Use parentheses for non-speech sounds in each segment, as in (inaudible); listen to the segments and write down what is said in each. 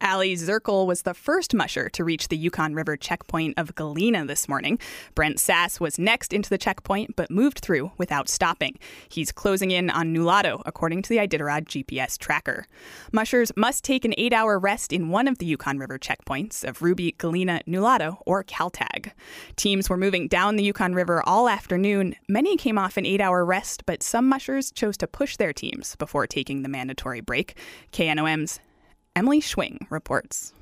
Aliy Zirkle was the first musher to reach the Yukon River checkpoint of Galena this morning. Brent Sass was next into the checkpoint, but moved through without stopping. He's closing in on Nulato, according to the Iditarod GPS tracker. Mushers must take an eight hour rest in one of the Yukon River checkpoints of Ruby, Galena, Nulato, or Kaltag. Teams were moving down the Yukon River all afternoon. Many came off an eight hour rest, but some mushers chose to push their teams before taking the mandatory break. KNOM's Emily Schwing reports.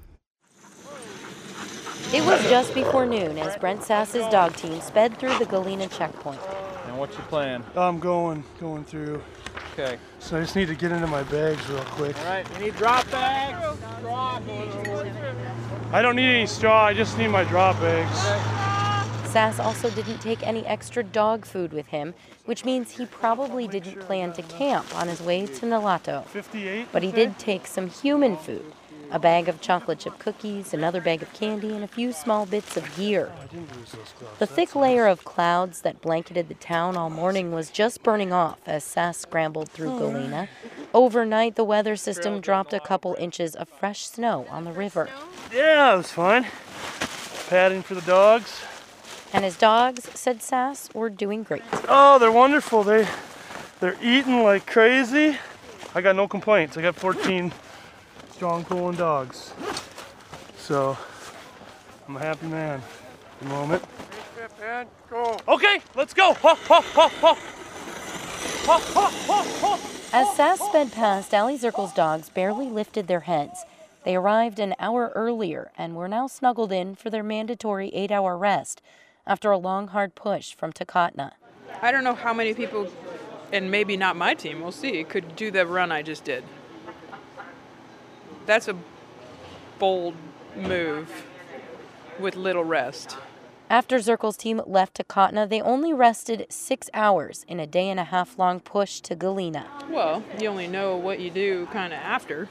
It was just before noon as Brent Sass's dog team sped through the Galena checkpoint. And what's your plan? I'm going, going through. Okay. So I just need to get into my bags real quick. All right, you need drop bags? Drop. I don't need any straw, I just need my drop bags. Sass also didn't take any extra dog food with him, which means he probably didn't plan to camp on his way to Nulato. 58? But he did take some human food a bag of chocolate chip cookies, another bag of candy, and a few small bits of gear. The thick layer of clouds that blanketed the town all morning was just burning off as Sass scrambled through Galena. Overnight, the weather system dropped a couple inches of fresh snow on the river. Yeah, it was fun. Padding for the dogs. And his dogs, said Sass, were doing great. Oh, they're wonderful. They they're eating like crazy. I got no complaints. I got 14 strong pulling dogs. So I'm a happy man at the moment. Okay, let's go. As Sass sped past, Aliy Zirkle's dogs barely lifted their heads. They arrived an hour earlier and were now snuggled in for their mandatory eight hour rest after a long, hard push from Takotna. I don't know how many people, and maybe not my team, we'll see, could do the run I just did. That's a bold move with little rest. After Zirkle's team left Takotna, they only rested six hours in a day and a half long push to Galena. Well, you only know what you do kind of after.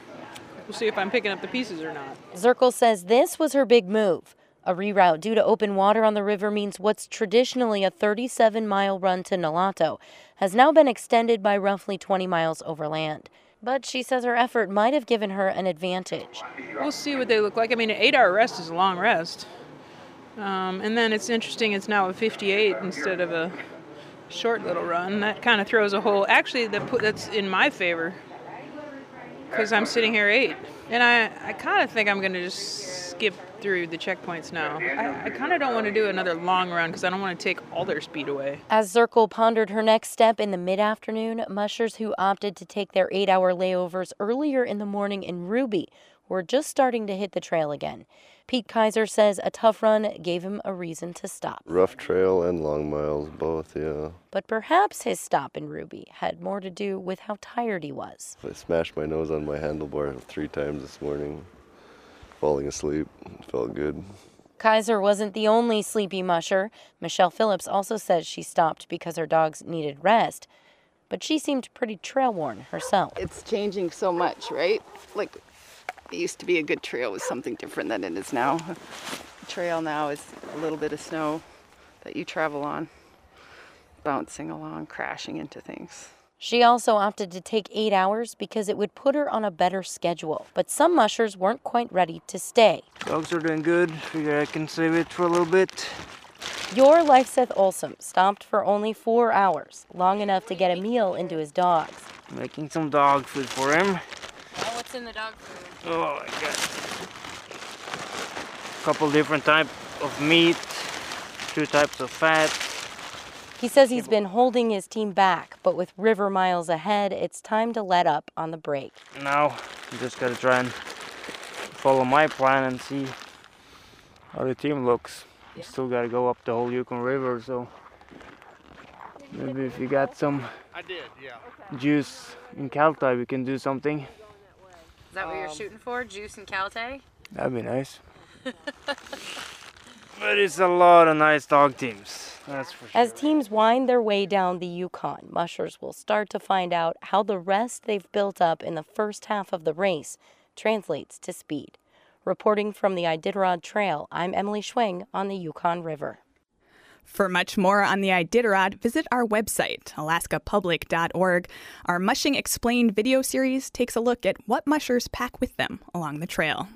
We'll see if I'm picking up the pieces or not. Zirkel says this was her big move. A reroute due to open water on the river means what's traditionally a 37 mile run to Nulato has now been extended by roughly 20 miles overland. But she says her effort might have given her an advantage. We'll see what they look like. I mean, an eight hour rest is a long rest. Um, and then it's interesting, it's now a 58 instead of a short little run. That kind of throws a whole. Actually, that's in my favor because I'm sitting here eight. And I, I kind of think I'm going to just skip through the checkpoints now. I, I kind of don't want to do another long run because I don't want to take all their speed away. As Zirkle pondered her next step in the mid afternoon, mushers who opted to take their eight hour layovers earlier in the morning in Ruby were just starting to hit the trail again. Pete Kaiser says a tough run gave him a reason to stop. Rough trail and long miles, both, yeah. But perhaps his stop in Ruby had more to do with how tired he was. I smashed my nose on my handlebar three times this morning, falling asleep. Felt good. Kaiser wasn't the only sleepy musher. Michelle Phillips also says she stopped because her dogs needed rest, but she seemed pretty trail worn herself. It's changing so much, right? Like it used to be a good trail was something different than it is now. The trail now is a little bit of snow that you travel on, bouncing along, crashing into things. She also opted to take eight hours because it would put her on a better schedule. But some mushers weren't quite ready to stay. Dogs are doing good. Figure I can save it for a little bit. Joar Leifseth Ulsom stopped for only four hours, long enough to get a meal into his dogs. Making some dog food for him. Oh, what's in the dog food? Oh, I got a couple different types of meat, two types of fat. He says he's been holding his team back, but with river miles ahead, it's time to let up on the brake. Now, you just gotta try and follow my plan and see how the team looks. You still gotta go up the whole Yukon River, so maybe if you got some I did, yeah. juice in Kaltag, we can do something. Is that what you're Um, shooting for? Juice and Kaltag? That'd be nice. (laughs) but it's a lot of nice dog teams. That's for sure. As teams wind their way down the Yukon, mushers will start to find out how the rest they've built up in the first half of the race translates to speed. Reporting from the Iditarod Trail, I'm Emily Schwing on the Yukon River. For much more on the Iditarod, visit our website, alaskapublic.org. Our Mushing Explained video series takes a look at what mushers pack with them along the trail.